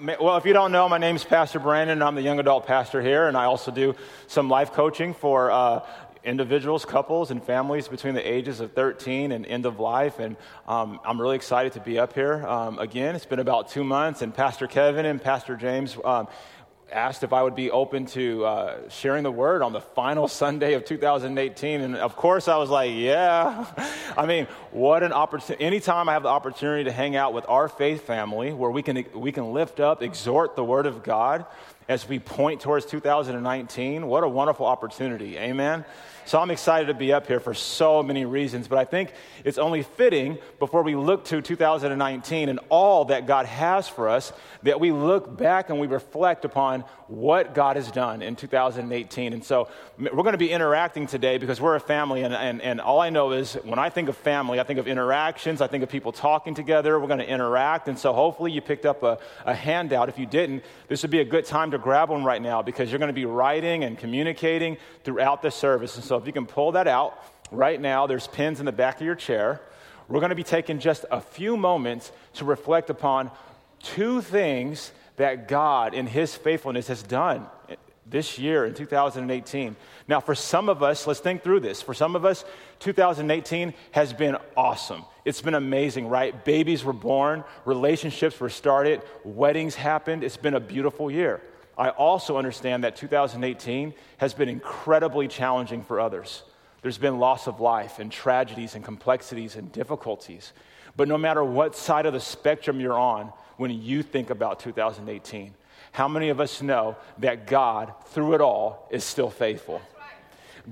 Well, if you don't know, my name is Pastor Brandon. And I'm the young adult pastor here, and I also do some life coaching for uh, individuals, couples, and families between the ages of 13 and end of life. And um, I'm really excited to be up here um, again. It's been about two months, and Pastor Kevin and Pastor James. Um, asked if I would be open to uh, sharing the word on the final Sunday of 2018. And of course, I was like, yeah. I mean, what an opportunity. Anytime I have the opportunity to hang out with our faith family where we can, we can lift up, exhort the word of God as we point towards 2019, what a wonderful opportunity. Amen. So I'm excited to be up here for so many reasons, but I think it's only fitting before we look to 2019 and all that God has for us that we look back and we reflect upon what God has done in 2018. And so we're going to be interacting today because we're a family, and, and, and all I know is when I think of family, I think of interactions, I think of people talking together, we're going to interact. And so hopefully you picked up a, a handout. If you didn't, this would be a good time to grab one right now because you're going to be writing and communicating throughout the service. And so if you can pull that out right now, there's pins in the back of your chair. We're going to be taking just a few moments to reflect upon two things that God, in His faithfulness, has done this year in 2018. Now, for some of us, let's think through this. For some of us, 2018 has been awesome. It's been amazing, right? Babies were born, relationships were started, weddings happened. It's been a beautiful year. I also understand that 2018 has been incredibly challenging for others. There's been loss of life and tragedies and complexities and difficulties. But no matter what side of the spectrum you're on when you think about 2018, how many of us know that God, through it all, is still faithful?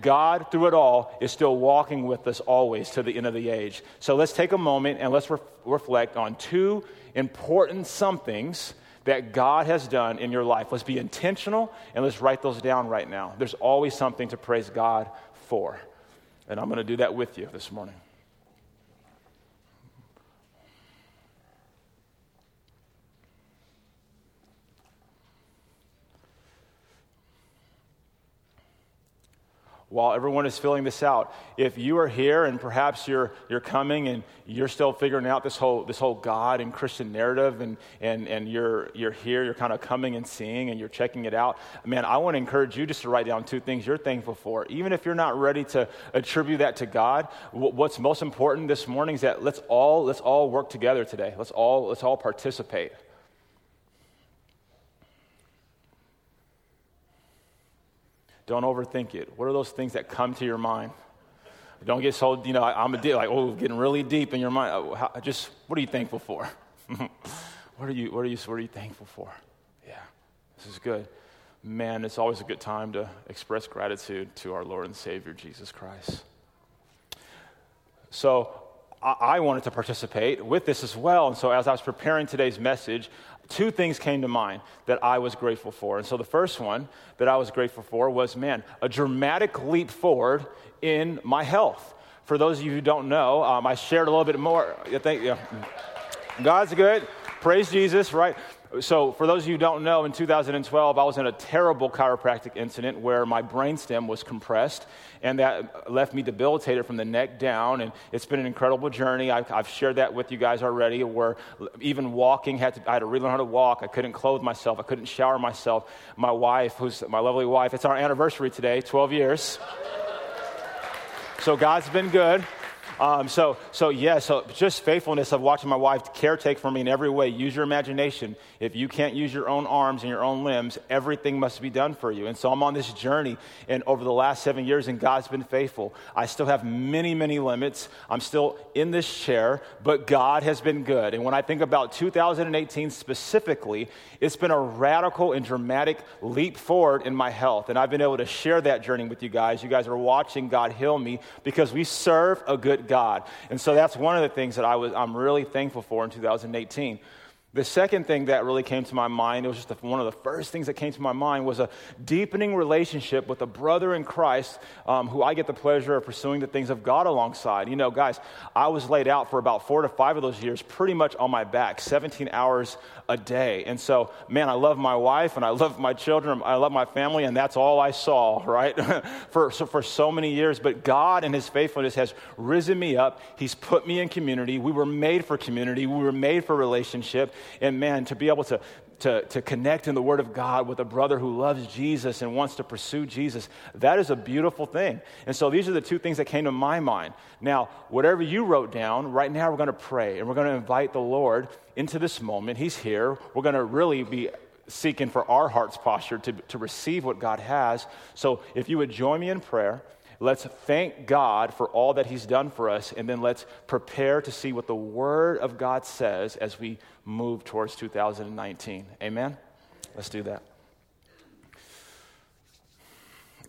God, through it all, is still walking with us always to the end of the age. So let's take a moment and let's re- reflect on two important somethings that God has done in your life. Let's be intentional and let's write those down right now. There's always something to praise God for. And I'm going to do that with you this morning. While everyone is filling this out. If you are here and perhaps you're, you're coming and you're still figuring out this whole, this whole God and Christian narrative and, and, and you're, you're here, you're kind of coming and seeing and you're checking it out, man, I want to encourage you just to write down two things you're thankful for. Even if you're not ready to attribute that to God, what's most important this morning is that let's all, let's all work together today. Let's all, let's all participate. Don't overthink it. What are those things that come to your mind? Don't get so, you know, I'm a deal, like, oh, getting really deep in your mind. Oh, how, just, what are you thankful for? what, are you, what, are you, what are you thankful for? Yeah, this is good. Man, it's always a good time to express gratitude to our Lord and Savior, Jesus Christ. So, I wanted to participate with this as well. And so, as I was preparing today's message, two things came to mind that I was grateful for. And so the first one that I was grateful for was man, a dramatic leap forward in my health. For those of you who don't know, um, I shared a little bit more. I think, yeah. God's good. Praise Jesus, right? So, for those of you who don't know, in 2012, I was in a terrible chiropractic incident where my brainstem was compressed, and that left me debilitated from the neck down. And it's been an incredible journey. I've, I've shared that with you guys already, where even walking, had to, I had to relearn how to walk. I couldn't clothe myself, I couldn't shower myself. My wife, who's my lovely wife, it's our anniversary today 12 years. So, God's been good. Um, so, so yeah, so just faithfulness of watching my wife caretake for me in every way. Use your imagination. If you can't use your own arms and your own limbs, everything must be done for you. And so I'm on this journey, and over the last seven years, and God's been faithful. I still have many, many limits. I'm still in this chair, but God has been good. And when I think about 2018 specifically, it's been a radical and dramatic leap forward in my health. And I've been able to share that journey with you guys. You guys are watching God heal me because we serve a good God. And so that's one of the things that I was, I'm really thankful for in 2018. The second thing that really came to my mind, it was just the, one of the first things that came to my mind, was a deepening relationship with a brother in Christ um, who I get the pleasure of pursuing the things of God alongside. You know, guys, I was laid out for about four to five of those years pretty much on my back, 17 hours a day. And so, man, I love my wife and I love my children, I love my family, and that's all I saw, right? for, so, for so many years. But God and His faithfulness has risen me up. He's put me in community. We were made for community, we were made for relationship. And man, to be able to, to, to connect in the Word of God with a brother who loves Jesus and wants to pursue Jesus, that is a beautiful thing. And so these are the two things that came to my mind. Now, whatever you wrote down, right now we're going to pray and we're going to invite the Lord into this moment. He's here. We're going to really be seeking for our heart's posture to, to receive what God has. So if you would join me in prayer. Let's thank God for all that He's done for us, and then let's prepare to see what the Word of God says as we move towards 2019. Amen? Let's do that.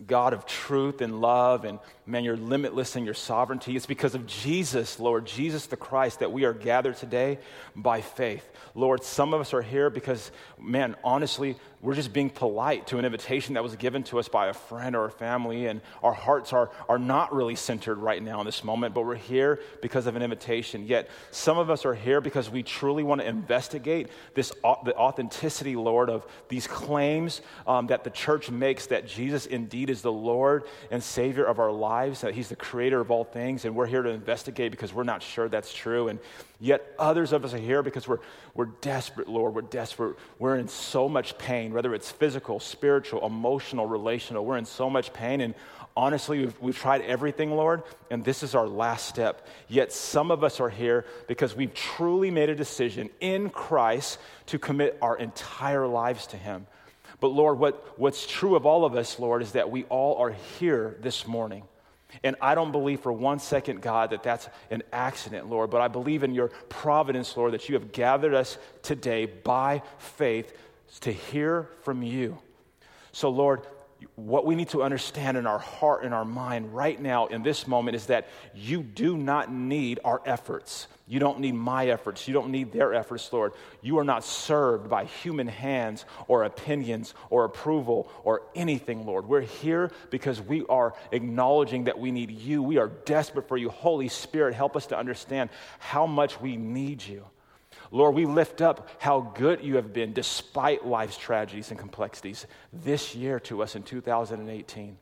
God of truth and love, and man, you're limitless in your sovereignty. It's because of Jesus, Lord, Jesus the Christ, that we are gathered today by faith. Lord, some of us are here because, man, honestly, we're just being polite to an invitation that was given to us by a friend or a family, and our hearts are, are not really centered right now in this moment, but we're here because of an invitation. Yet, some of us are here because we truly want to investigate this, the authenticity, Lord, of these claims um, that the church makes that Jesus indeed is the Lord and Savior of our lives, that He's the creator of all things, and we're here to investigate because we're not sure that's true. And Yet others of us are here because we're, we're desperate, Lord. We're desperate. We're in so much pain, whether it's physical, spiritual, emotional, relational. We're in so much pain. And honestly, we've, we've tried everything, Lord, and this is our last step. Yet some of us are here because we've truly made a decision in Christ to commit our entire lives to Him. But Lord, what, what's true of all of us, Lord, is that we all are here this morning. And I don't believe for one second, God, that that's an accident, Lord, but I believe in your providence, Lord, that you have gathered us today by faith to hear from you. So, Lord, what we need to understand in our heart and our mind right now in this moment is that you do not need our efforts. You don't need my efforts. You don't need their efforts, Lord. You are not served by human hands or opinions or approval or anything, Lord. We're here because we are acknowledging that we need you. We are desperate for you. Holy Spirit, help us to understand how much we need you. Lord, we lift up how good you have been despite life's tragedies and complexities this year to us in 2018.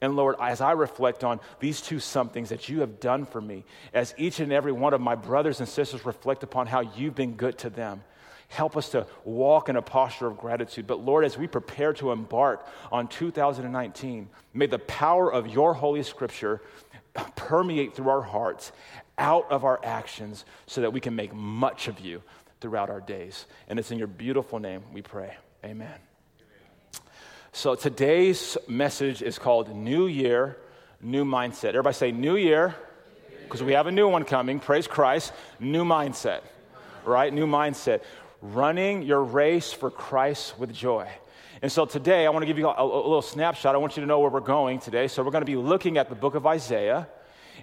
And Lord, as I reflect on these two somethings that you have done for me, as each and every one of my brothers and sisters reflect upon how you've been good to them, help us to walk in a posture of gratitude. But Lord, as we prepare to embark on 2019, may the power of your Holy Scripture permeate through our hearts out of our actions so that we can make much of you throughout our days. And it's in your beautiful name we pray. Amen. So today's message is called New Year, New Mindset. Everybody say New Year, because we have a new one coming. Praise Christ. New mindset, right? New mindset. Running your race for Christ with joy. And so today, I want to give you a, a, little snapshot. I want you to know where we're going today. So we're going to be looking at the book of Isaiah.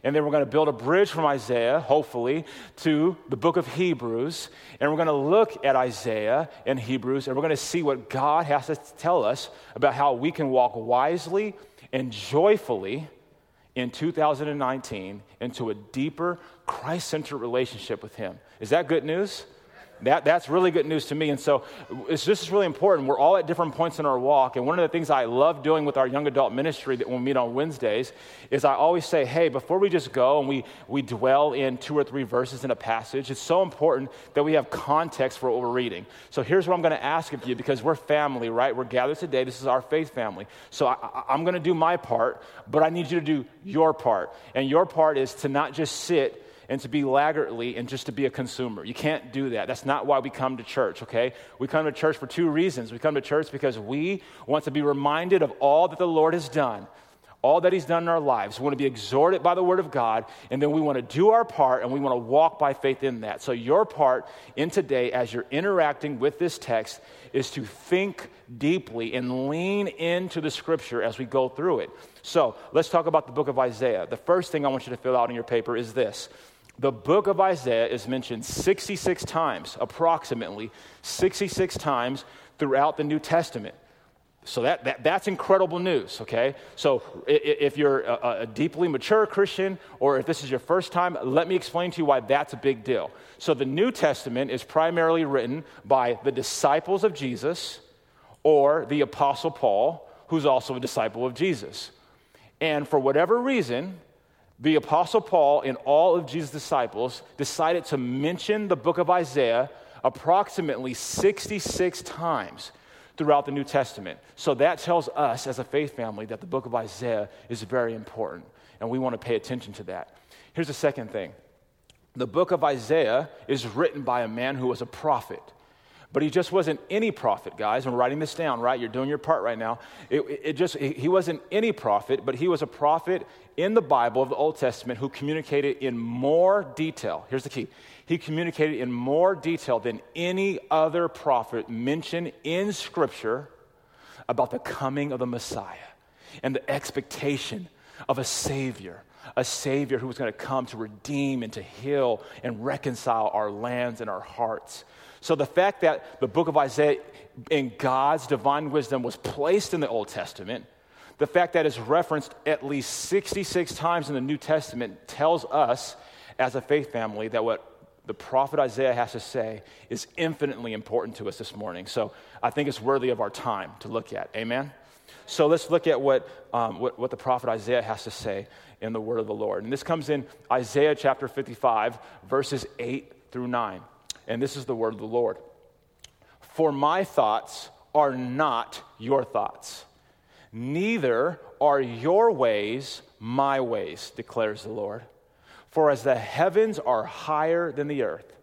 And then we're going to build a bridge from Isaiah, hopefully, to the book of Hebrews. And we're going to look at Isaiah and Hebrews, and we're going to see what God has to tell us about how we can walk wisely and joyfully in 2019 into a deeper Christ centered relationship with Him. Is that good news? That, that's really good news to me. And so this is really important. We're all at different points in our walk. And one of the things I love doing with our young adult ministry that we meet on Wednesdays is I always say, hey, before we just go and we, we dwell in two or three verses in a passage, it's so important that we have context for what we're reading. So here's what I'm going to ask of you because we're family, right? We're gathered today. This is our faith family. So I, I'm going to do my part, but I need you to do your part. And your part is to not just sit and to be laggardly and just to be a consumer. You can't do that. That's not why we come to church, okay? We come to church for two reasons. We come to church because we want to be reminded of all that the Lord has done, all that He's done in our lives. We want to be exhorted by the Word of God, and then we want to do our part and we want to walk by faith in that. So, your part in today, as you're interacting with this text, is to think deeply and lean into the Scripture as we go through it. So, let's talk about the book of Isaiah. The first thing I want you to fill out in your paper is this the book of Isaiah is mentioned 66 times, approximately 66 times throughout the New Testament. So that, that, that's incredible news, okay? So if you're a, a, deeply mature Christian or if this is your first time, let me explain to you why that's a big deal. So the New Testament is primarily written by the disciples of Jesus or the Apostle Paul, who's also a disciple of Jesus. And for whatever reason, the Apostle Paul and all of Jesus' disciples decided to mention the book of Isaiah approximately 66 times throughout the New Testament. So that tells us as a faith family that the book of Isaiah is very important, and we want to pay attention to that. Here's the second thing the book of Isaiah is written by a man who was a prophet. But he just wasn't any prophet, guys. I'm writing this down, right? You're doing your part right now. It, it just, he wasn't any prophet, but he was a prophet in the Bible of the Old Testament who communicated in more detail. Here's the key he communicated in more detail than any other prophet mentioned in Scripture about the coming of the Messiah and the expectation of a Savior, a Savior who was going to come to redeem and to heal and reconcile our lands and our hearts. So the fact that the book of Isaiah, in God's divine wisdom, was placed in the Old Testament, the fact that it's referenced at least 66 times in the New Testament tells us, as a faith family, that what the prophet Isaiah has to say is infinitely important to us this morning. So I think it's worthy of our time to look at. Amen? So let's look at what, um, what, what, the prophet Isaiah has to say in the word of the Lord. And this comes in Isaiah chapter 55, verses 8 through 9. And this is the word of the Lord. For my thoughts are not your thoughts, neither are your ways my ways, declares the Lord. For as the heavens are higher than the earth,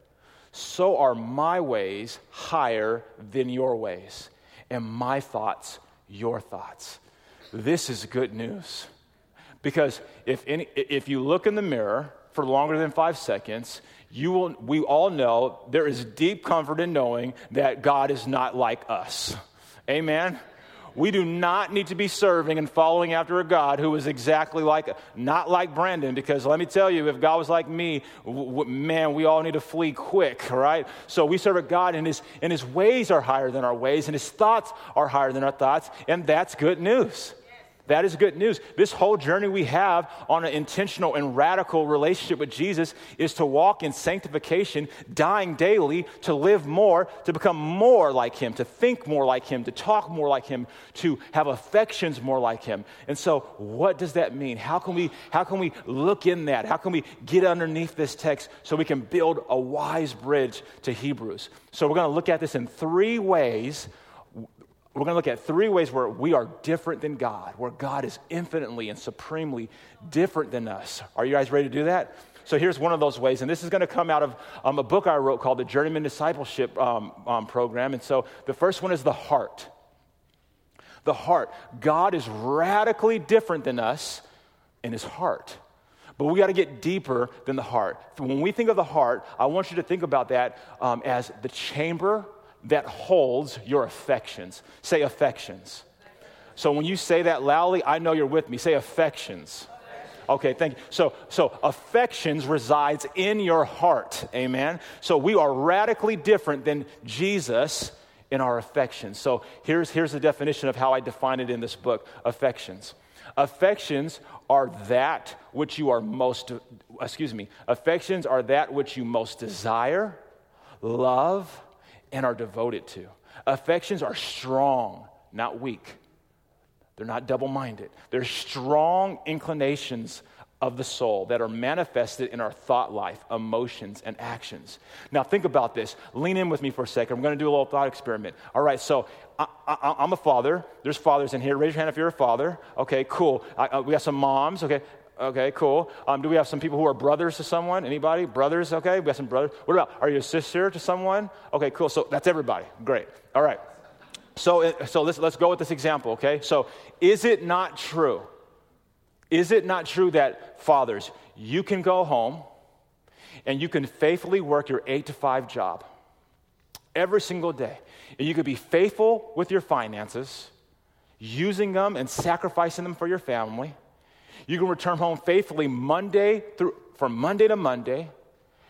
so are my ways higher than your ways, and my thoughts your thoughts. This is good news. Because if, any, if you look in the mirror for longer than five seconds, you will, we all know there is deep comfort in knowing that God is not like us. Amen? We do not need to be serving and following after a God who is exactly like, not like Brandon, because let me tell you, if God was like me, w- man, we all need to flee quick, right? So we serve a God, and his, and his ways are higher than our ways, and his thoughts are higher than our thoughts, and that's good news. That is good news. This whole journey we have on an intentional and radical relationship with Jesus is to walk in sanctification, dying daily, to live more, to become more like Him, to think more like Him, to talk more like Him, to have affections more like Him. And so, what does that mean? How can we, how can we look in that? How can we get underneath this text so we can build a wise bridge to Hebrews? So, we're going to look at this in three ways we're going to look at three ways where we are different than God, where God is infinitely and supremely different than us. Are you guys ready to do that? So here's one of those ways, and this is going to come out of um, a book I wrote called the Journeyman Discipleship um, um, Program. And so the first one is the heart. The heart. God is radically different than us in his heart. But we got to get deeper than the heart. When we think of the heart, I want you to think about that um, as the chamber that holds your affections. Say affections. So when you say that loudly, I know you're with me. Say affections. Okay, thank you. So, so affections resides in your heart. Amen. So we are radically different than Jesus in our affections. So here's, here's the definition of how I define it in this book affections. Affections are that which you are most, excuse me, affections are that which you most desire, love and are devoted to. Affections are strong, not weak. They're not double minded. They're strong inclinations of the soul that are manifested in our thought life, emotions, and actions. Now, think about this. Lean in with me for a second. I'm going to do a little thought experiment. All right, so I, am a father. There's fathers in here. Raise your hand if you're a father. Okay, cool. I, uh, we got some moms. Okay, okay, cool. Um, do we have some people who are brothers to someone? Anybody? Brothers? Okay, we got some brothers. What about, are you a sister to someone? Okay, cool. So that's everybody. Great. All right. So, so let's, let's go with this example, okay? So, is it not true? Is it not true that, fathers, you can go home and you can faithfully work your eight to five job every single day? And you could be faithful with your finances, using them and sacrificing them for your family. You can return home faithfully Monday through from Monday to Monday.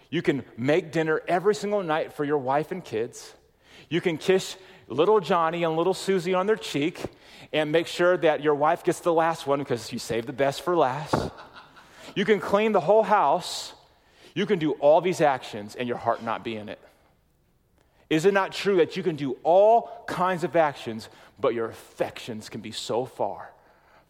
You can make dinner every single night for your wife and kids. You can kiss little Johnny and little Susie on their cheek and make sure that your wife gets the last one because you saved the best for last. You can clean the whole house. You can do all these actions and your heart not be in it. Is it not true that you can do all kinds of actions, but your affections can be so far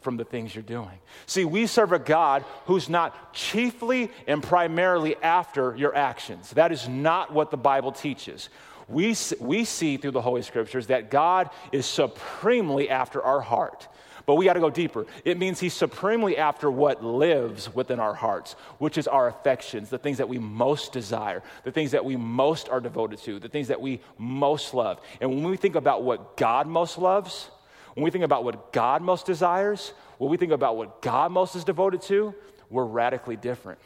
from the things you're doing? See, we serve a God who's not chiefly and primarily after your actions. That is not what the Bible teaches. We, we see through the Holy Scriptures that God is supremely after our heart. But we got to go deeper. It means he's supremely after what lives within our hearts, which is our affections, the things that we most desire, the things that we most are devoted to, the things that we most love. And when we think about what God most loves, when we think about what God most desires, when we think about what God most is devoted to, we're radically different.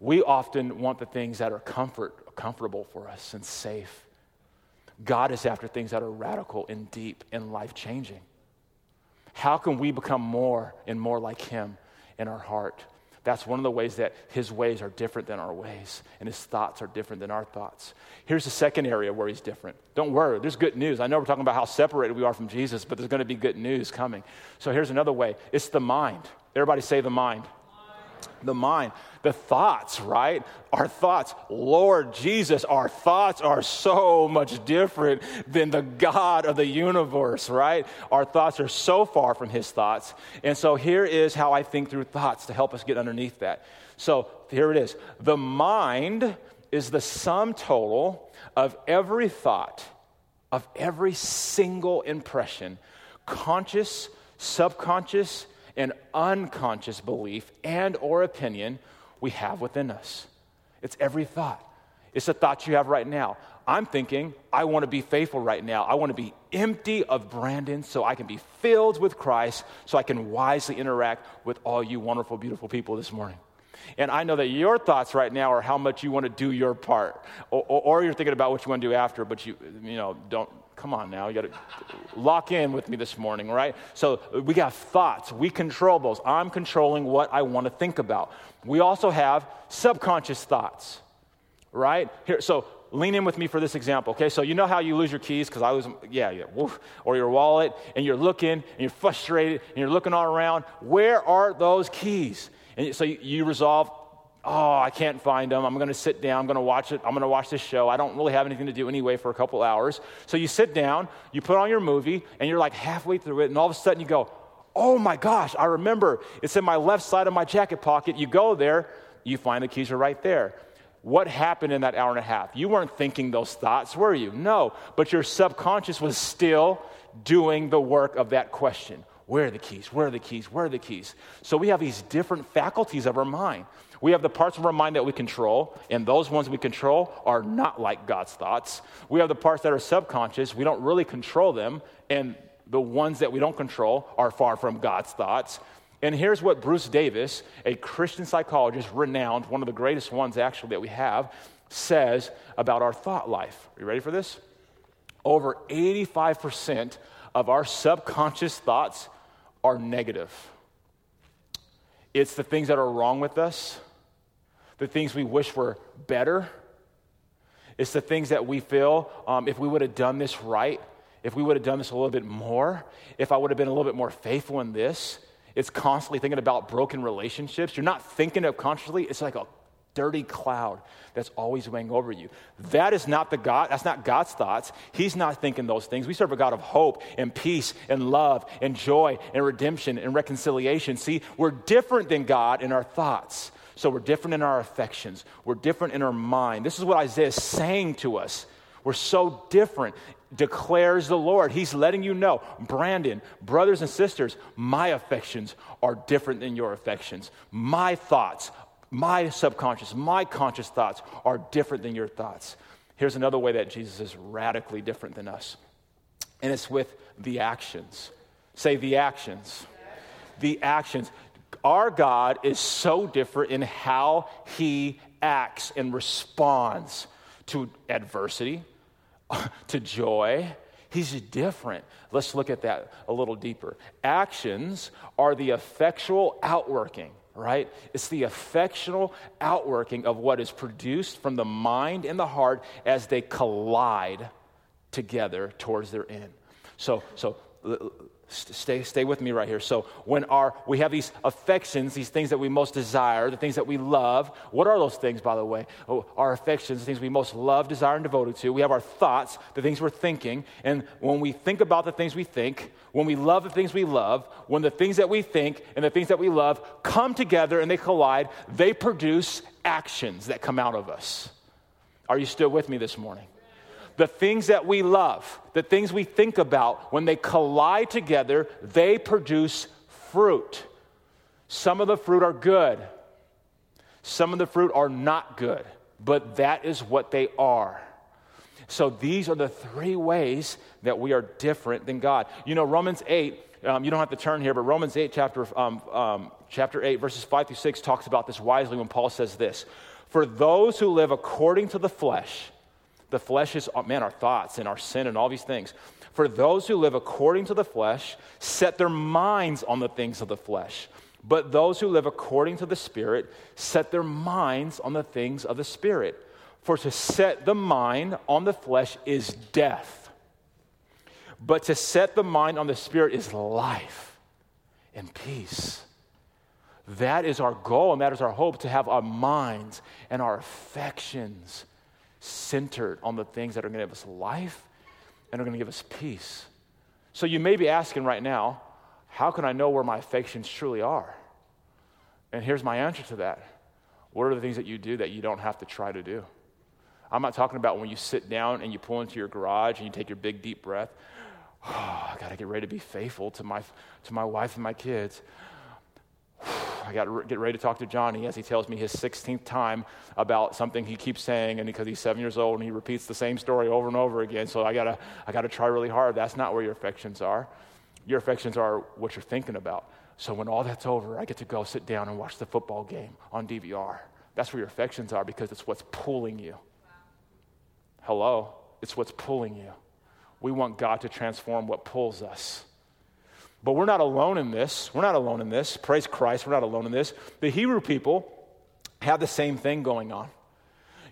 We often want the things that are comfort, comfortable for us and safe. God is after things that are radical and deep and life changing. How can we become more and more like Him in our heart? That's one of the ways that His ways are different than our ways, and His thoughts are different than our thoughts. Here's the second area where He's different. Don't worry, there's good news. I know we're talking about how separated we are from Jesus, but there's going to be good news coming. So here's another way it's the mind. Everybody say the mind the mind, the thoughts, right? Our thoughts. Lord Jesus, our thoughts are so much different than the God of the universe, right? Our thoughts are so far from his thoughts. And so here is how I think through thoughts to help us get underneath that. So here it is. The mind is the sum total of every thought, of every single impression, conscious, subconscious, an unconscious belief and or opinion we have within us. It's every thought. It's the thoughts you have right now. I'm thinking, I want to be faithful right now. I want to be empty of Brandon so I can be filled with Christ, so I can wisely interact with all you wonderful, beautiful people this morning. And I know that your thoughts right now are how much you want to do your part. Or, or, or you're thinking about what you want to do after, but you, you know, don't, Come on now, you got to lock in with me this morning, right? So we got thoughts. We control those. I'm controlling what I want to think about. We also have subconscious thoughts, right? Here, so lean in with me for this example, okay? So you know how you lose your keys because I lose them, yeah, yeah, woof, or your wallet, and you're looking and you're frustrated and you're looking all around. Where are those keys? And so you, you resolve, oh, I can't find them. I'm going to sit down. I'm going to watch it. I'm going to watch this show. I don't really have anything to do anyway for a couple hours. So you sit down, you put on your movie, and you're like halfway through it, and all of a sudden you go, oh my gosh, I remember. It's in my left side of my jacket pocket. You go there, you find the keys are right there. What happened in that hour and a half? You weren't thinking those thoughts, were you? No, but your subconscious was still doing the work of that question. Where are the keys? Where are the keys? Where are the keys? So we have these different faculties of our mind. We have the parts of our mind that we control, and those ones we control are not like God's thoughts. We have the parts that are subconscious, we don't really control them, and the ones that we don't control are far from God's thoughts. And here's what Bruce Davis, a Christian psychologist, renowned, one of the greatest ones actually that we have, says about our thought life. Are you ready for this? Over 85% of our subconscious thoughts are negative. It's the things that are wrong with us, the things we wish were better. It's the things that we feel um, if we would have done this right, if we would have done this a little bit more, if I would have been a little bit more faithful in this. It's constantly thinking about broken relationships. You're not thinking of consciously, it's like a dirty cloud that's always weighing over you. That is not the God, that's not God's thoughts. He's not thinking those things. We serve a God of hope and peace and love and joy and redemption and reconciliation. See, we're different than God in our thoughts. So we're different in our affections. We're different in our mind. This is what Isaiah is saying to us. We're so different, declares the Lord. He's letting you know, Brandon, brothers and sisters, my affections are different than your affections. My thoughts my subconscious, my conscious thoughts are different than your thoughts. Here's another way that Jesus is radically different than us, and it's with the actions. Say the actions. The actions. Our God is so different in how he acts and responds to adversity, to joy. He's different. Let's look at that a little deeper. Actions are the effectual outworking right? It's the affectional outworking of what is produced from the mind and the heart as they collide together towards their end. So, so stay, stay with me right here. So, when our, we have these affections, these things that we most desire, the things that we love, what are those things, by the way? Oh, our affections, the things we most love, desire, and devoted to. We have our thoughts, the things we're thinking. And when we think about the things we think, when we love the things we love, when the things that we think and the things that we love come together and they collide, they produce actions that come out of us. Are you still with me this morning? The things that we love, the things we think about, when they collide together, they produce fruit. Some of the fruit are good, some of the fruit are not good, but that is what they are. So these are the three ways that we are different than God. You know, Romans 8, um, you don't have to turn here, but Romans 8, chapter, um, um, chapter 8, verses 5 through 6, talks about this wisely when Paul says this For those who live according to the flesh, the flesh is, man, our thoughts and our sin and all these things. For those who live according to the flesh set their minds on the things of the flesh. But those who live according to the Spirit set their minds on the things of the Spirit. For to set the mind on the flesh is death, but to set the mind on the Spirit is life and peace. That is our goal and that is our hope to have our minds and our affections centered on the things that are going to give us life and are going to give us peace. So you may be asking right now, how can I know where my affections truly are? And here's my answer to that. What are the things that you do that you don't have to try to do? I'm not talking about when you sit down and you pull into your garage and you take your big deep breath. Oh, I got to get ready to be faithful to my, to my wife and my kids. I got to get ready to talk to Johnny as he tells me his 16th time about something he keeps saying, and because he's seven years old and he repeats the same story over and over again. So I gotta, I gotta try really hard. That's not where your affections are. Your affections are what you're thinking about. So when all that's over, I get to go sit down and watch the football game on DVR. That's where your affections are because it's what's pulling you. Hello? It's what's pulling you. We want God to transform what pulls us. But we're not alone in this. We're not alone in this. Praise Christ, we're not alone in this. The Hebrew people have the same thing going on.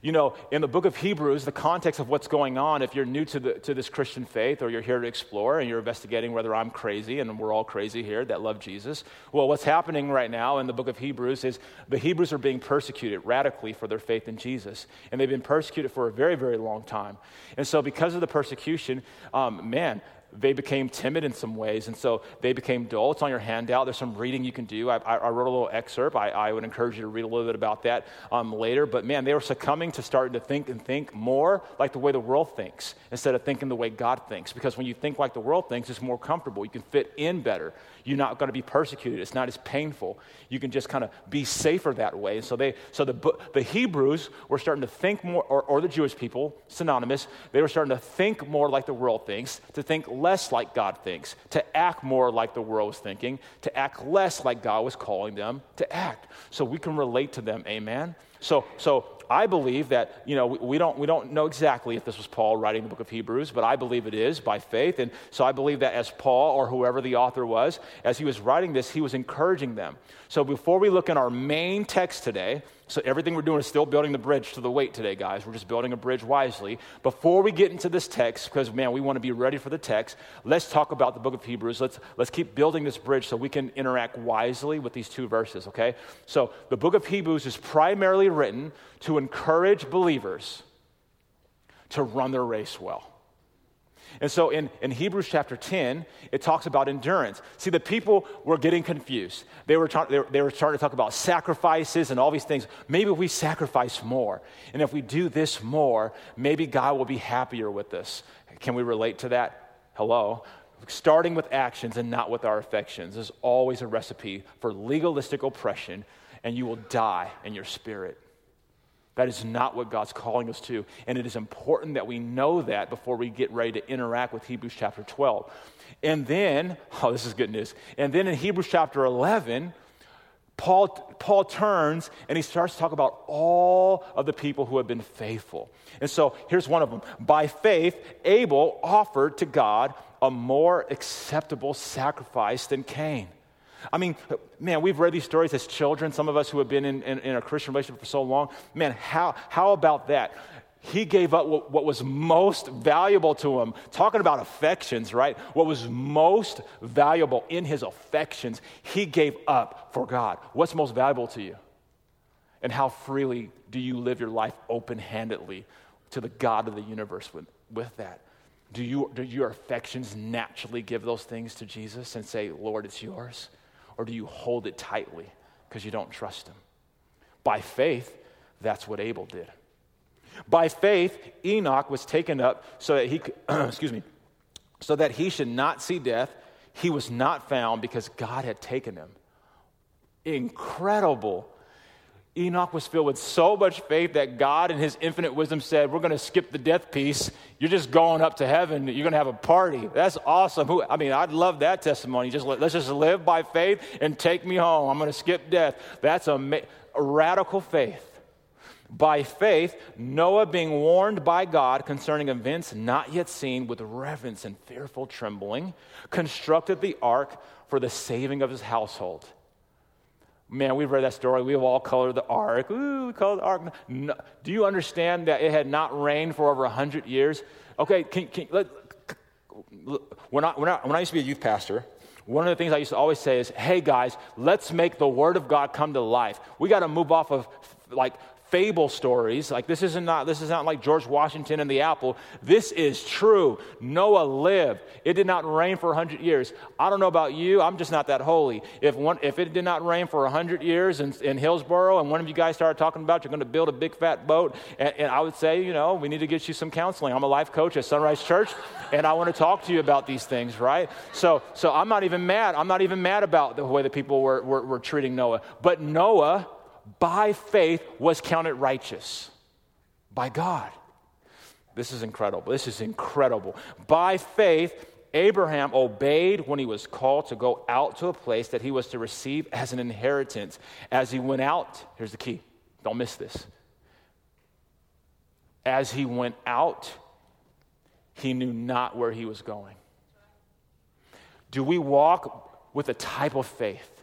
You know, in the book of Hebrews, the context of what's going on, if you're new to, the, to this Christian faith or you're here to explore and you're investigating whether I'm crazy, and we're all crazy here that love Jesus, well, what's happening right now in the book of Hebrews is the Hebrews are being persecuted radically for their faith in Jesus. And they've been persecuted for a very, very long time. And so, because of the persecution, um, man, they became timid in some ways, and so they became dull. It's on your handout. There's some reading you can do. I, I wrote a little excerpt. I, I, would encourage you to read a little bit about that um, later. But man, they were succumbing to starting to think and think more like the way the world thinks instead of thinking the way God thinks. Because when you think like the world thinks, it's more comfortable. You can fit in better. You're not going to be persecuted. It's not as painful. You can just kind of be safer that way. And so they, so the, the Hebrews were starting to think more, or, or the Jewish people, synonymous. They were starting to think more like the world thinks, to think less like God thinks, to act more like the world was thinking, to act less like God was calling them to act. So we can relate to them. Amen. So, so I believe that, you know, we, we, don't, we don't know exactly if this was Paul writing the book of Hebrews, but I believe it is by faith. And so I believe that as Paul or whoever the author was, as he was writing this, he was encouraging them. So before we look in our main text today, So everything we're doing is still building the bridge to the weight today, guys. We're just building a bridge wisely. Before we get into this text, because man, we want to be ready for the text, let's talk about the book of Hebrews. Let's let's keep building this bridge so we can interact wisely with these two verses, okay? So the book of Hebrews is primarily written to encourage believers to run their race well. And so in, in Hebrews chapter 10, it talks about endurance. See, the people were getting confused. They were, they, were, they were starting to talk about sacrifices and all these things. Maybe we sacrifice more. And if we do this more, maybe God will be happier with us. Can we relate to that? Hello? Starting with actions and not with our affections is always a recipe for legalistic oppression, and you will die in your spirit. That is not what God's calling us to. And it is important that we know that before we get ready to interact with Hebrews chapter 12. And then, oh, this is good news. And then in Hebrews chapter 11, Paul, Paul turns and he starts to talk about all of the people who have been faithful. And so here's one of them. By faith, Abel offered to God a more acceptable sacrifice than Cain. I mean, man, we've read these stories as children, some of us who have been in, in, in a Christian relationship for so long. Man, how, how about that? He gave up what, what, was most valuable to him. Talking about affections, right? What was most valuable in his affections, he gave up for God. What's most valuable to you? And how freely do you live your life open handedly to the God of the universe with, with that? Do, you, do your affections naturally give those things to Jesus and say, Lord, it's yours? Or do you hold it tightly because you don't trust him? By faith, that's what Abel did. By faith, Enoch was taken up so that he could, excuse me, so that he should not see death. He was not found because God had taken him. Incredible Enoch was filled with so much faith that God, in his infinite wisdom, said, We're going to skip the death piece. You're just going up to heaven. You're going to have a party. That's awesome. Who, I mean, I'd love that testimony. Just let's just live by faith and take me home. I'm going to skip death. That's a, a radical faith. By faith, Noah, being warned by God concerning events not yet seen, with reverence and fearful trembling, constructed the ark for the saving of his household. Man, we've read that story. We've all colored the ark. Ooh, we colored the ark. No. Do you understand that it had not rained for over 100 years? Okay, can, can, let, when, I, when, I, when I used to be a youth pastor, one of the things I used to always say is, hey guys, let's make the Word of God come to life. We got to move off of like fable stories. Like this isn't not this is not like George Washington and the apple. This is true. Noah lived. It did not rain for 100 years. I don't know about you. I'm just not that holy. If one if it did not rain for 100 years in, in Hillsboro and one of you guys started talking about you're going to build a big fat boat and, and I would say, you know, we need to get you some counseling. I'm a life coach at Sunrise Church and I want to talk to you about these things, right? So so I'm not even mad. I'm not even mad about the way the people were, were, were treating Noah. But Noah by faith was counted righteous by God. This is incredible. This is incredible. By faith, Abraham obeyed when he was called to go out to a place that he was to receive as an inheritance. As he went out, here's the key don't miss this. As he went out, he knew not where he was going. Do we walk with a type of faith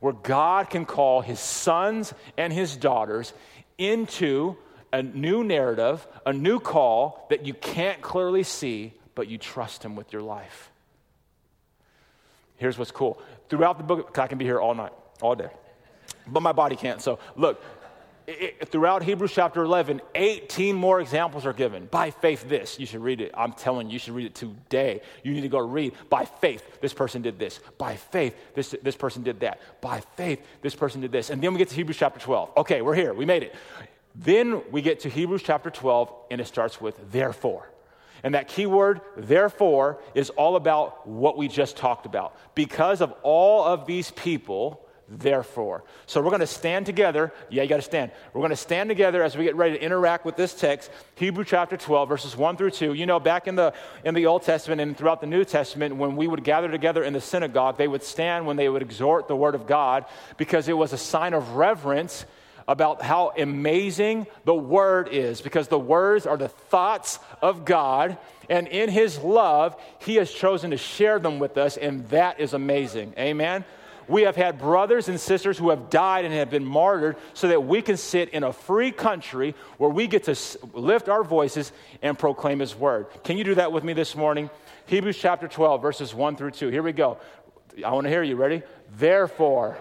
where God can call his sons and his daughters into a new narrative, a new call that you can't clearly see, but you trust him with your life. Here's what's cool. Throughout the book, I can be here all night, all day, but my body can't. So, look, throughout Hebrews chapter 11, 18 more examples are given. By faith, this. You should read it. I'm telling you, you should read it today. You need to go read. By faith, this person did this. By faith, this, this person did that. By faith, this person did this. And then we get to Hebrews chapter 12. Okay, we're here. We made it. Then we get to Hebrews chapter 12, and it starts with therefore. And that key word, therefore, is all about what we just talked about. Because of all of these people, therefore. So we're going to stand together. Yeah, you got to stand. We're going to stand together as we get ready to interact with this text, Hebrew chapter 12, verses 1 through 2. You know, back in the, in the Old Testament and throughout the New Testament, when we would gather together in the synagogue, they would stand when they would exhort the word of God because it was a sign of reverence about how amazing the word is because the words are the thoughts of God. And in his love, he has chosen to share them with us, and that is amazing. Amen. We have had brothers and sisters who have died and have been martyred so that we can sit in a free country where we get to lift our voices and proclaim His word. Can you do that with me this morning? Hebrews chapter 12, verses 1 through 2. Here we go. I want to hear you. Ready? Therefore,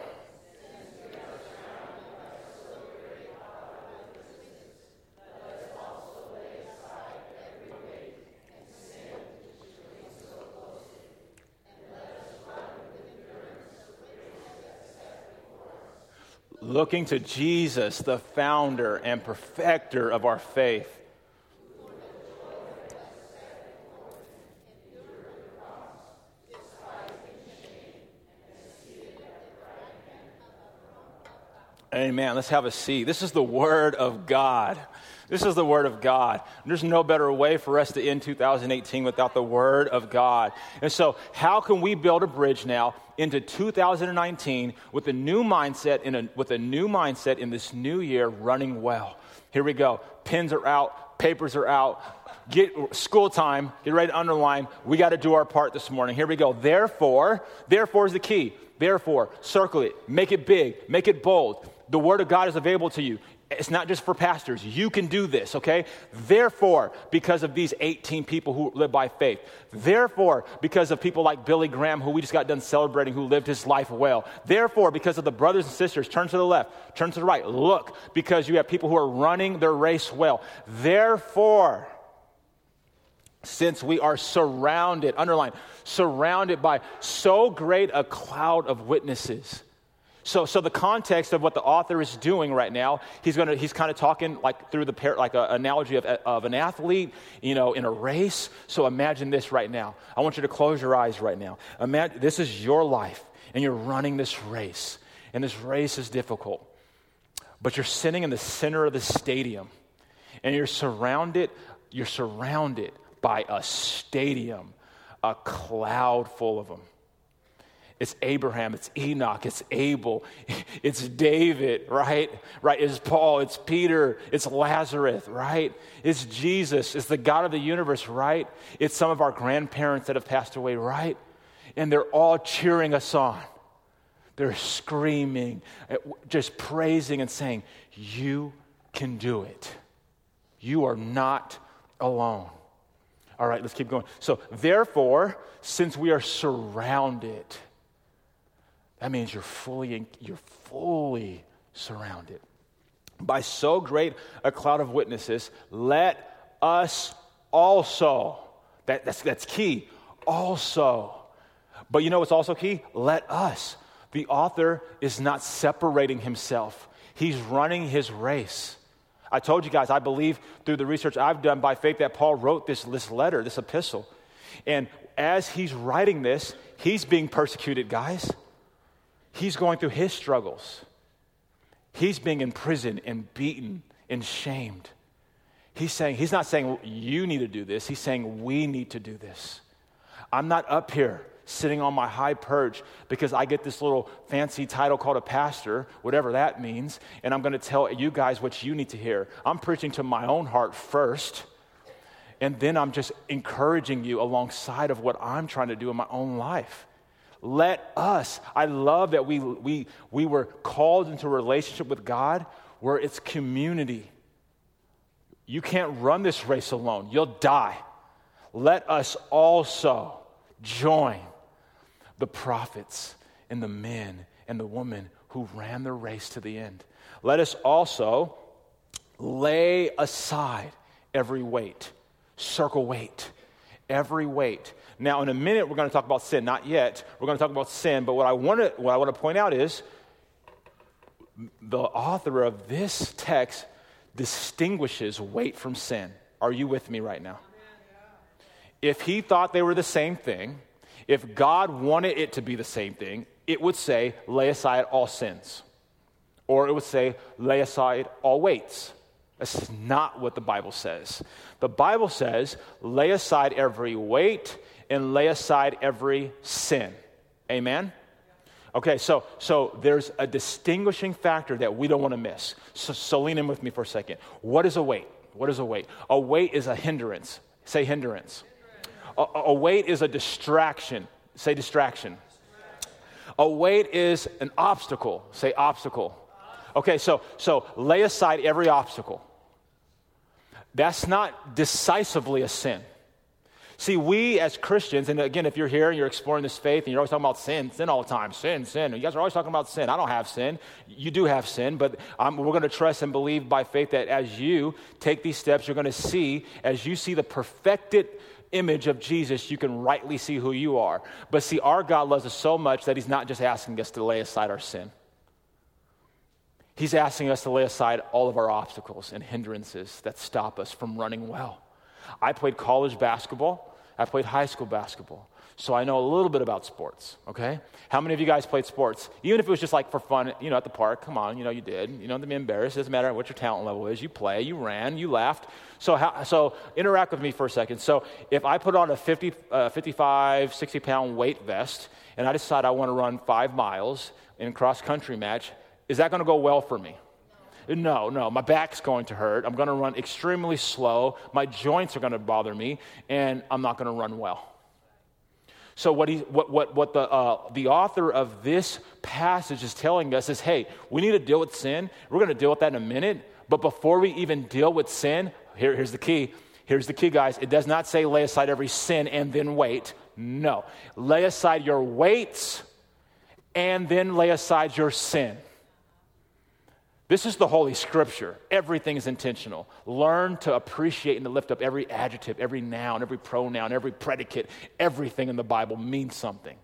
looking to Jesus, the founder and perfecter of our faith. Amen. Let's have a seat. This is the Word of God. This is the Word of God. There's no better way for us to end 2018 without the Word of God. And so, how can we build a bridge now into 2019 with a new mindset, in a, with a new mindset in this new year running well? Here we go. Pens are out, papers are out. Get school time, get ready to underline. We got to do our part this morning. Here we go. Therefore, therefore is the key. Therefore, circle it, make it big, make it bold. The Word of God is available to you. It's not just for pastors. You can do this, okay? Therefore, because of these 18 people who live by faith, therefore, because of people like Billy Graham, who we just got done celebrating, who lived his life well, therefore, because of the brothers and sisters, turn to the left, turn to the right, look, because you have people who are running their race well. Therefore, since we are surrounded, underline, surrounded by so great a cloud of witnesses so, so the context of what the author is doing right now, he's to, he's kind of talking like through the par- like an analogy of, of an athlete, you know, in a race. So imagine this right now. I want you to close your eyes right now. Imagine this is your life, and you're running this race, and this race is difficult, but you're sitting in the center of the stadium, and you're surrounded, you're surrounded by a stadium, a cloud full of them. It's Abraham, it's Enoch, it's Abel, it's David, right? Right? It's Paul, it's Peter, it's Lazarus, right? It's Jesus, it's the God of the universe, right? It's some of our grandparents that have passed away, right? And they're all cheering us on. They're screaming, just praising and saying, You can do it. You are not alone. All right, let's keep going. So, therefore, since we are surrounded, that means you're fully, you're fully surrounded by so great a cloud of witnesses. Let us also, that, that's, that's key, also. But you know what's also key? Let us. The author is not separating himself, he's running his race. I told you guys, I believe through the research I've done by faith that Paul wrote this, this letter, this epistle. And as he's writing this, he's being persecuted, guys. He's going through his struggles. He's being imprisoned and beaten and shamed. He's saying, he's not saying you need to do this, he's saying we need to do this. I'm not up here sitting on my high perch because I get this little fancy title called a pastor, whatever that means, and I'm going to tell you guys what you need to hear. I'm preaching to my own heart first, and then I'm just encouraging you alongside of what I'm trying to do in my own life. Let us. I love that we, we, we were called into a relationship with God where it's community. You can't run this race alone, you'll die. Let us also join the prophets and the men and the women who ran the race to the end. Let us also lay aside every weight, circle weight, every weight now, in a minute, we're going to talk about sin. Not yet. We're going to talk about sin. But what I want to, what I want to point out is the author of this text distinguishes weight from sin. Are you with me right now? If he thought they were the same thing, if God wanted it to be the same thing, it would say, lay aside all sins. Or it would say, lay aside all weights. That's not what the Bible says. The Bible says, lay aside every weight and lay aside every sin. Amen? Okay, so, so there's a distinguishing factor that we don't want to miss. So, so lean in with me for a second. What is a weight? What is a weight? A weight is a hindrance. Say hindrance. A, a weight is a distraction. Say distraction. A weight is an obstacle. Say obstacle. Okay, so so lay aside every obstacle. That's not decisively a sin. See, we as Christians, and again, if you're here and you're exploring this faith and you're always talking about sin, sin all the time, sin, sin. You guys are always talking about sin. I don't have sin. You do have sin, but um, we're going to trust and believe by faith that as you take these steps, you're going to see, as you see the perfected image of Jesus, you can rightly see who you are. But see, our God loves us so much that He's not just asking us to lay aside our sin. He's asking us to lay aside all of our obstacles and hindrances that stop us from running well. I played college basketball. I played high school basketball. So I know a little bit about sports, okay? How many of you guys played sports? Even if it was just like for fun, you know, at the park, come on, you know, you did. You know, don't be embarrassed. It doesn't matter what your talent level is. You play, you ran, you laughed. So, how, so interact with me for a second. So if I put on a 50, uh, 55, 60 pound weight vest and I decide I want to run five miles in cross country match, is that going to go well for me? No, no, my back's going to hurt. I'm going to run extremely slow. My joints are going to bother me, and I'm not going to run well. So, what, he, what, what, what the, uh, the author of this passage is telling us is hey, we need to deal with sin. We're going to deal with that in a minute. But before we even deal with sin, here, here's the key. Here's the key, guys. It does not say lay aside every sin and then wait. No. Lay aside your weights and then lay aside your sin. This is the Holy Scripture. Everything is intentional. Learn to appreciate and to lift up every adjective, every noun, every pronoun, every predicate. Everything in the Bible means something.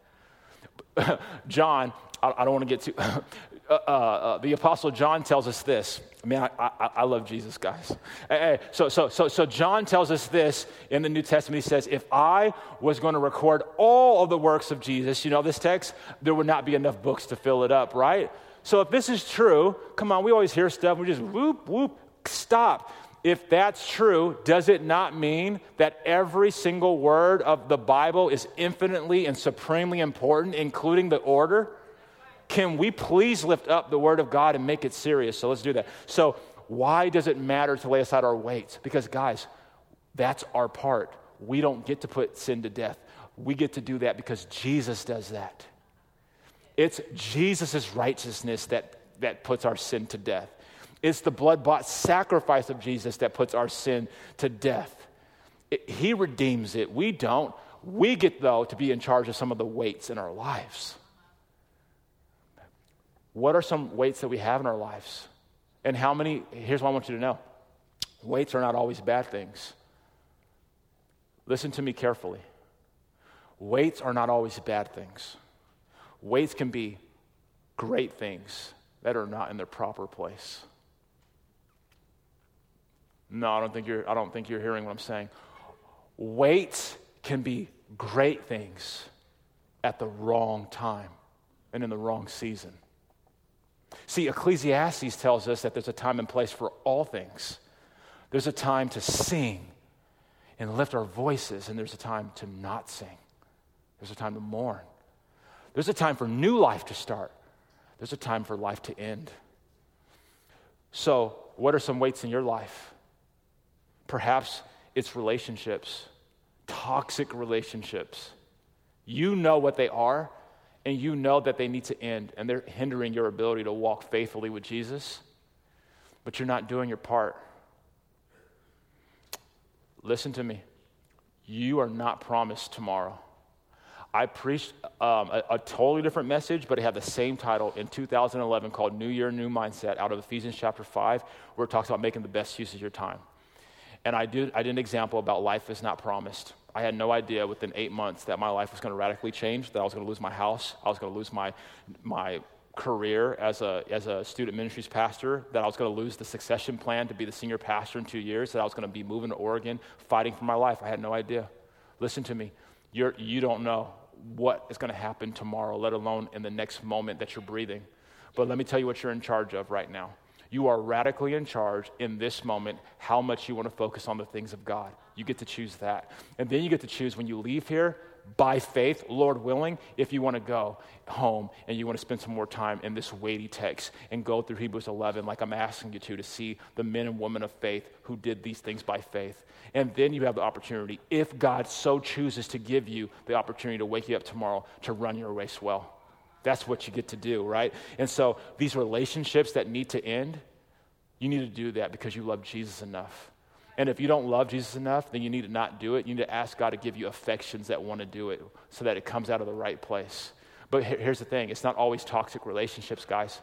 John, I, don't want to get too. uh, uh, uh, the Apostle John tells us this. I mean, I, I, I love Jesus, guys. Hey, hey, so, so, so, so, John tells us this in the New Testament. He says, If I was going to record all of the works of Jesus, you know this text, there would not be enough books to fill it up, right? So if this is true, come on, we always hear stuff, we just whoop, whoop, stop. If that's true, does it not mean that every single word of the Bible is infinitely and supremely important, including the order? Can we please lift up the Word of God and make it serious? So let's do that. So, why does it matter to lay aside our weights? Because, guys, that's our part. We don't get to put sin to death. We get to do that because Jesus does that. It's Jesus' righteousness that, that puts our sin to death. It's the blood bought sacrifice of Jesus that puts our sin to death. It, he redeems it. We don't. We get, though, to be in charge of some of the weights in our lives. What are some weights that we have in our lives? And how many? Here's what I want you to know weights are not always bad things. Listen to me carefully. Weights are not always bad things. Weights can be great things that are not in their proper place. No, I don't think you're, I don't think you're hearing what I'm saying. Weights can be great things at the wrong time and in the wrong season. See, Ecclesiastes tells us that there's a time and place for all things. There's a time to sing and lift our voices, and there's a time to not sing. There's a time to mourn. There's a time for new life to start, there's a time for life to end. So, what are some weights in your life? Perhaps it's relationships, toxic relationships. You know what they are, and you know that they need to end, and they're hindering your ability to walk faithfully with Jesus, but you're not doing your part. Listen to me. You are not promised tomorrow. I preached um, a, a, totally different message, but it had the same title in 2011 called New Year, New Mindset out of Ephesians chapter 5, where it talks about making the best use of your time. And I did, I did an example about life is not promised. I had no idea within eight months that my life was going to radically change, that I was going to lose my house, I was going to lose my, my career as a, as a student ministries pastor, that I was going to lose the succession plan to be the senior pastor in two years, that I was going to be moving to Oregon, fighting for my life. I had no idea. Listen to me. You're, you don't know what is going to happen tomorrow, let alone in the next moment that you're breathing. But let me tell you what you're in charge of right now. You are radically in charge in this moment how much you want to focus on the things of God. You get to choose that. And then you get to choose when you leave here by faith, Lord willing, if you want to go home and you want to spend some more time in this weighty text and go through Hebrews 11, like I'm asking you to, to see the men and women of faith who did these things by faith. And then you have the opportunity, if God so chooses to give you the opportunity to wake you up tomorrow, to run your race well. That's what you get to do, right? And so these relationships that need to end, you need to do that because you love Jesus enough. And if you don't love Jesus enough, then you need to not do it. You need to ask God to give you affections that want to do it so that it comes out of the right place. But here's the thing it's not always toxic relationships, guys.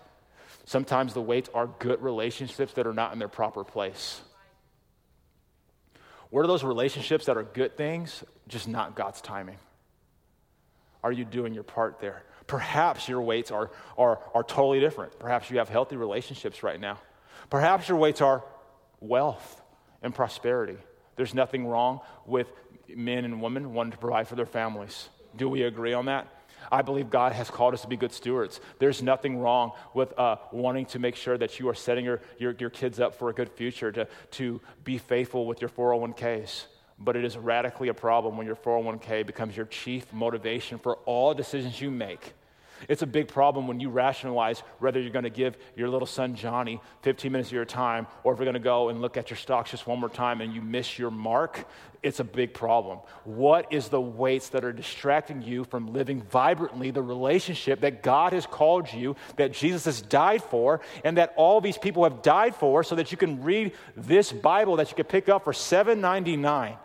Sometimes the weights are good relationships that are not in their proper place. What are those relationships that are good things, just not God's timing? Are you doing your part there? Perhaps your weights are, are, are totally different. Perhaps you have healthy relationships right now. Perhaps your weights are wealth and prosperity. There's nothing wrong with men and women wanting to provide for their families. Do we agree on that? I believe God has called us to be good stewards. There's nothing wrong with uh, wanting to make sure that you are setting your, your, your kids up for a good future, to, to be faithful with your 401ks. But it is radically a problem when your 401k becomes your chief motivation for all decisions you make. It's a big problem when you rationalize whether you're going to give your little son Johnny 15 minutes of your time or if you're going to go and look at your stocks just one more time and you miss your mark. It's a big problem. What is the weights that are distracting you from living vibrantly the relationship that God has called you, that Jesus has died for, and that all these people have died for so that you can read this Bible that you can pick up for $7.99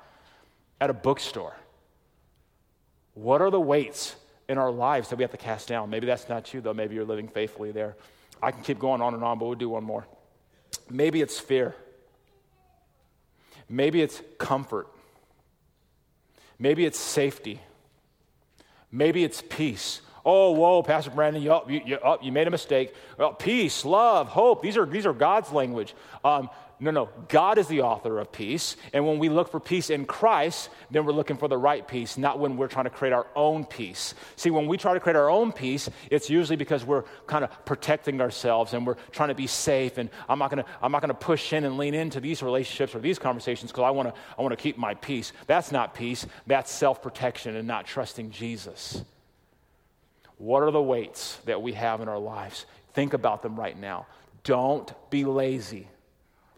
at a bookstore? What are the weights in our lives that we have to cast down? Maybe that's not you, though. Maybe you're living faithfully there. I can keep going on and on, but we'll do one more. Maybe it's fear. Maybe it's comfort. Maybe it's safety. Maybe it's peace. Oh, whoa, Pastor Brandon, you, you, you, oh, you made a mistake. Well, peace, love, hope, these are, these are God's language. Um, no, no. God is the author of peace. And when we look for peace in Christ, then we're looking for the right peace, not when we're trying to create our own peace. See, when we try to create our own peace, it's usually because we're kind of protecting ourselves and we're trying to be safe. And I'm not going to I'm not going to push in and lean into these relationships or these conversations because I want to I want to keep my peace. That's not peace. That's self-protection and not trusting Jesus. What are the weights that we have in our lives? Think about them right now. Don't be lazy.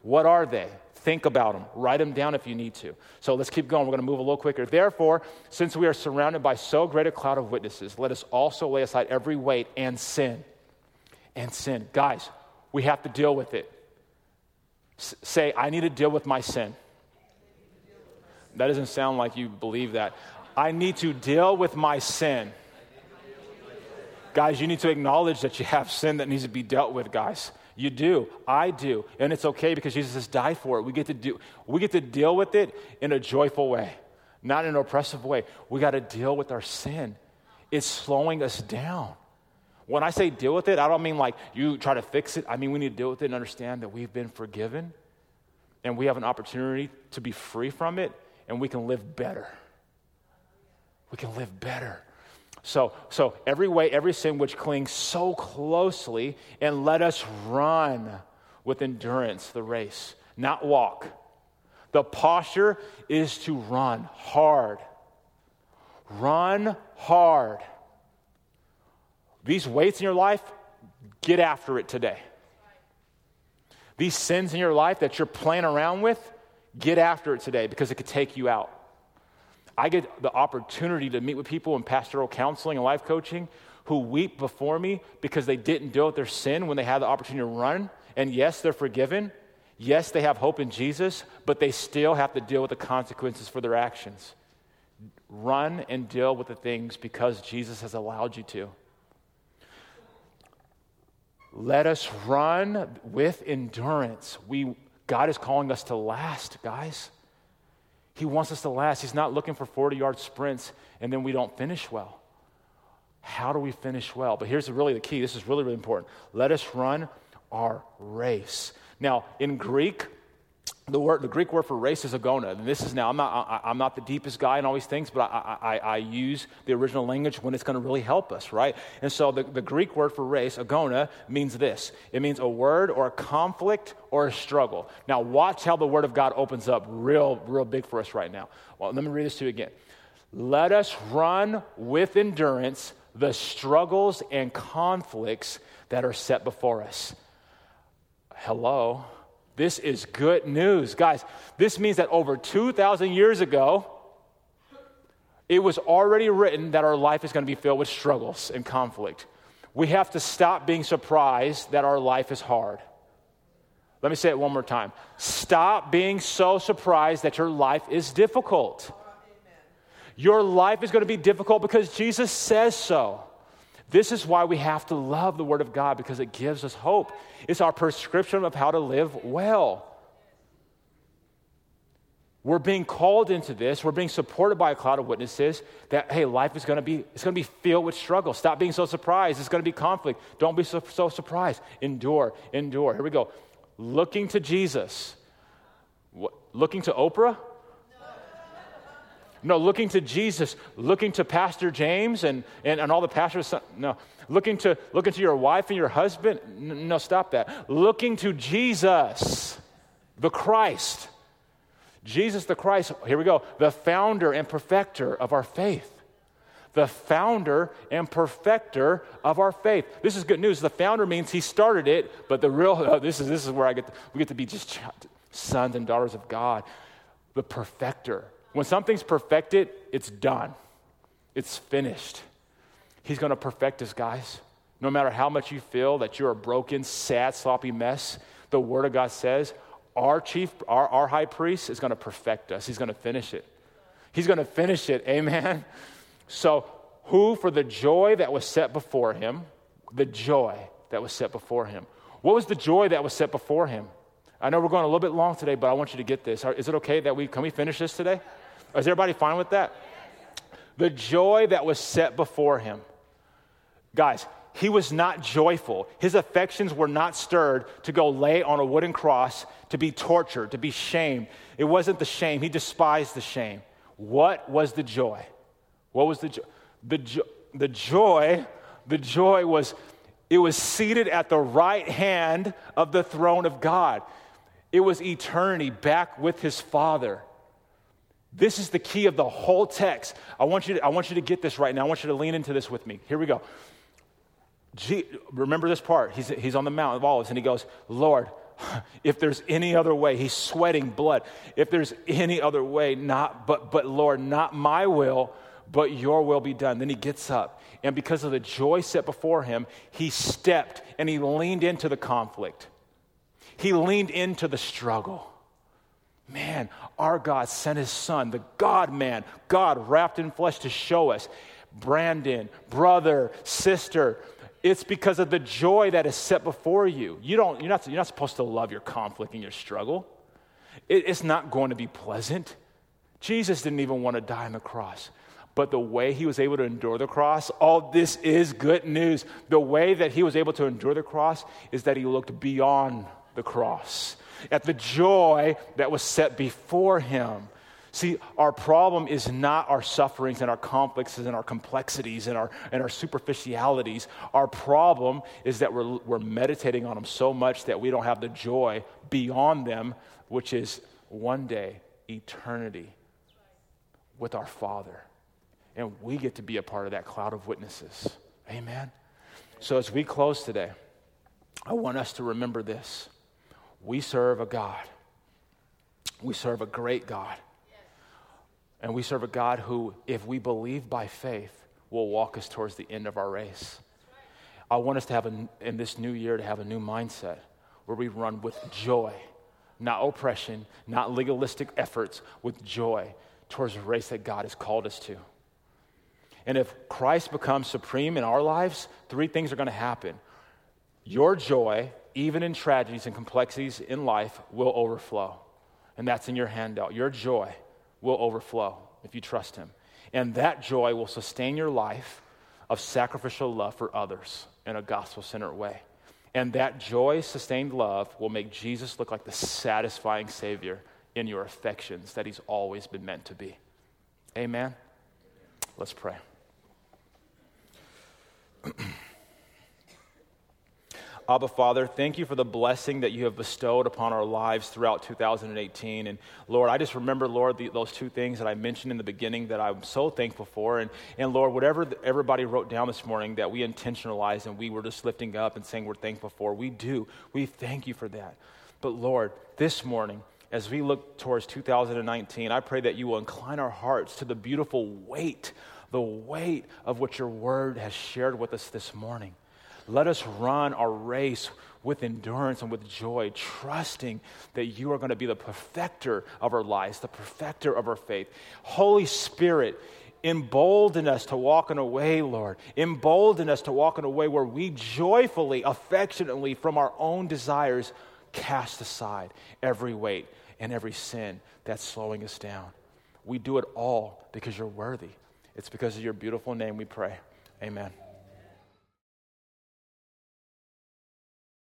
What are they? Think about them. Write them down if you need to. So let's keep going. We're going to move a little quicker. Therefore, since we are surrounded by so great a cloud of witnesses, let us also lay aside every weight and sin. And sin. Guys, we have to deal with it. S- say, I need to deal with my sin. That doesn't sound like you believe that. I need to deal with my sin. Guys, you need to acknowledge that you have sin that needs to be dealt with, guys. You do. I do. And it's okay because Jesus has died for it. We get to do we get to deal with it in a joyful way, not in an oppressive way. We got to deal with our sin. It's slowing us down. When I say deal with it, I don't mean like you try to fix it. I mean we need to deal with it and understand that we've been forgiven and we have an opportunity to be free from it and we can live better. We can live better. So, so every way, every sin which clings so closely, and let us run with endurance the race, not walk. The posture is to run hard. Run hard. These weights in your life, get after it today. These sins in your life that you're playing around with, get after it today because it could take you out. I get the opportunity to meet with people in pastoral counseling and life coaching who weep before me because they didn't deal with their sin when they had the opportunity to run. And yes, they're forgiven. Yes, they have hope in Jesus, but they still have to deal with the consequences for their actions. Run and deal with the things because Jesus has allowed you to. Let us run with endurance. We, God is calling us to last, guys. He wants us to last. He's not looking for 40 yard sprints and then we don't finish well. How do we finish well? But here's really the key. This is really, really important. Let us run our race. Now, in Greek, the, word, the Greek word for race is agona. And this is now, I'm not, I, am not the deepest guy in all these things, but I, I, I use the original language when it's going to really help us, right? And so the, the Greek word for race, agona, means this it means a word or a conflict or a struggle. Now, watch how the word of God opens up real, real big for us right now. Well, let me read this to you again. Let us run with endurance the struggles and conflicts that are set before us. Hello. This is good news. Guys, this means that over 2,000 years ago, it was already written that our life is going to be filled with struggles and conflict. We have to stop being surprised that our life is hard. Let me say it one more time. Stop being so surprised that your life is difficult. Your life is going to be difficult because Jesus says so. This is why we have to love the Word of God because it gives us hope. It's our prescription of how to live well. We're being called into this. We're being supported by a cloud of witnesses that, hey, life is going to be, it's going to be filled with struggle. Stop being so surprised. It's going to be conflict. Don't be so, so surprised. Endure, endure. Here we go. Looking to Jesus. What, looking to Oprah? No, looking to Jesus, looking to Pastor James and, and, and all the pastors. No, looking to, looking to your wife and your husband. No, stop that. Looking to Jesus, the Christ. Jesus the Christ, here we go, the founder and perfecter of our faith. The founder and perfecter of our faith. This is good news. The founder means he started it, but the real, oh, this, is, this is where I get to, we get to be just sons and daughters of God. The perfecter. When something's perfected, it's done, it's finished. He's going to perfect us, guys. No matter how much you feel that you're a broken, sad, sloppy mess, the Word of God says, our chief, our, our high priest is going to perfect us. He's going to finish it. He's going to finish it. Amen. So, who for the joy that was set before him, the joy that was set before him. What was the joy that was set before him? I know we're going a little bit long today, but I want you to get this. Is it okay that we can we finish this today? Is everybody fine with that? The joy that was set before him. Guys, he was not joyful. His affections were not stirred to go lay on a wooden cross, to be tortured, to be shamed. It wasn't the shame. He despised the shame. What was the joy? What was the joy? The, jo- the joy, the joy was, it was seated at the right hand of the throne of God. It was eternity back with his Father. This is the key of the whole text. I want you to, I want you to get this right now. I want you to lean into this with me. Here we go. Remember this part. He's, he's on the Mount of Olives and he goes, Lord, if there's any other way, he's sweating blood. If there's any other way, not, but, but Lord, not my will, but your will be done. Then he gets up. And because of the joy set before him, he stepped and he leaned into the conflict. He leaned into the struggle. Man, our God sent his son, the God man, God wrapped in flesh to show us. Brandon, brother, sister, it's because of the joy that is set before you. You don't, you're, not, you're not supposed to love your conflict and your struggle. It, it's not going to be pleasant. Jesus didn't even want to die on the cross. But the way he was able to endure the cross, all this is good news. The way that he was able to endure the cross is that he looked beyond the cross at the joy that was set before him. See, our problem is not our sufferings and our conflicts and our complexities and our, and our superficialities. Our problem is that we're, we're meditating on them so much that we don't have the joy beyond them, which is one day, eternity with our Father. And we get to be a part of that cloud of witnesses. Amen. So as we close today, I want us to remember this. We serve a God. We serve a great God and we serve a God who, if we believe by faith, will walk us towards the end of our race. I want us to have, a, in this new year, to have a new mindset where we run with joy, not oppression, not legalistic efforts, with joy towards the race that God has called us to. And if Christ becomes supreme in our lives, three things are going to happen. Your joy, even in tragedies and complexities in life, will overflow. And that's in your handout. Your joy will overflow if you trust Him. And that joy will sustain your life of sacrificial love for others in a gospel centered way. And that joy sustained love will make Jesus look like the satisfying Savior in your affections that He's always been meant to be. Amen? Let's pray. Abba, Father, thank you for the blessing that you have bestowed upon our lives throughout 2018. And Lord, I just remember, Lord, the, those two things that I mentioned in the beginning that I'm so thankful for. And, and Lord, whatever everybody wrote down this morning that we intentionalized and we were just lifting up and saying we're thankful for, we do. We thank you for that. But Lord, this morning, as we look towards 2019, I pray that you will incline our hearts to the beautiful weight, the weight of what your word has shared with us this morning. Let us run our race with endurance and with joy, trusting that you are going to be the perfecter of our lives, the perfecter of our faith. Holy Spirit, embolden us to walk in a way, Lord. Embolden us to walk in a way where we joyfully, affectionately, from our own desires, cast aside every weight and every sin that's slowing us down. We do it all because you're worthy. It's because of your beautiful name we pray. Amen.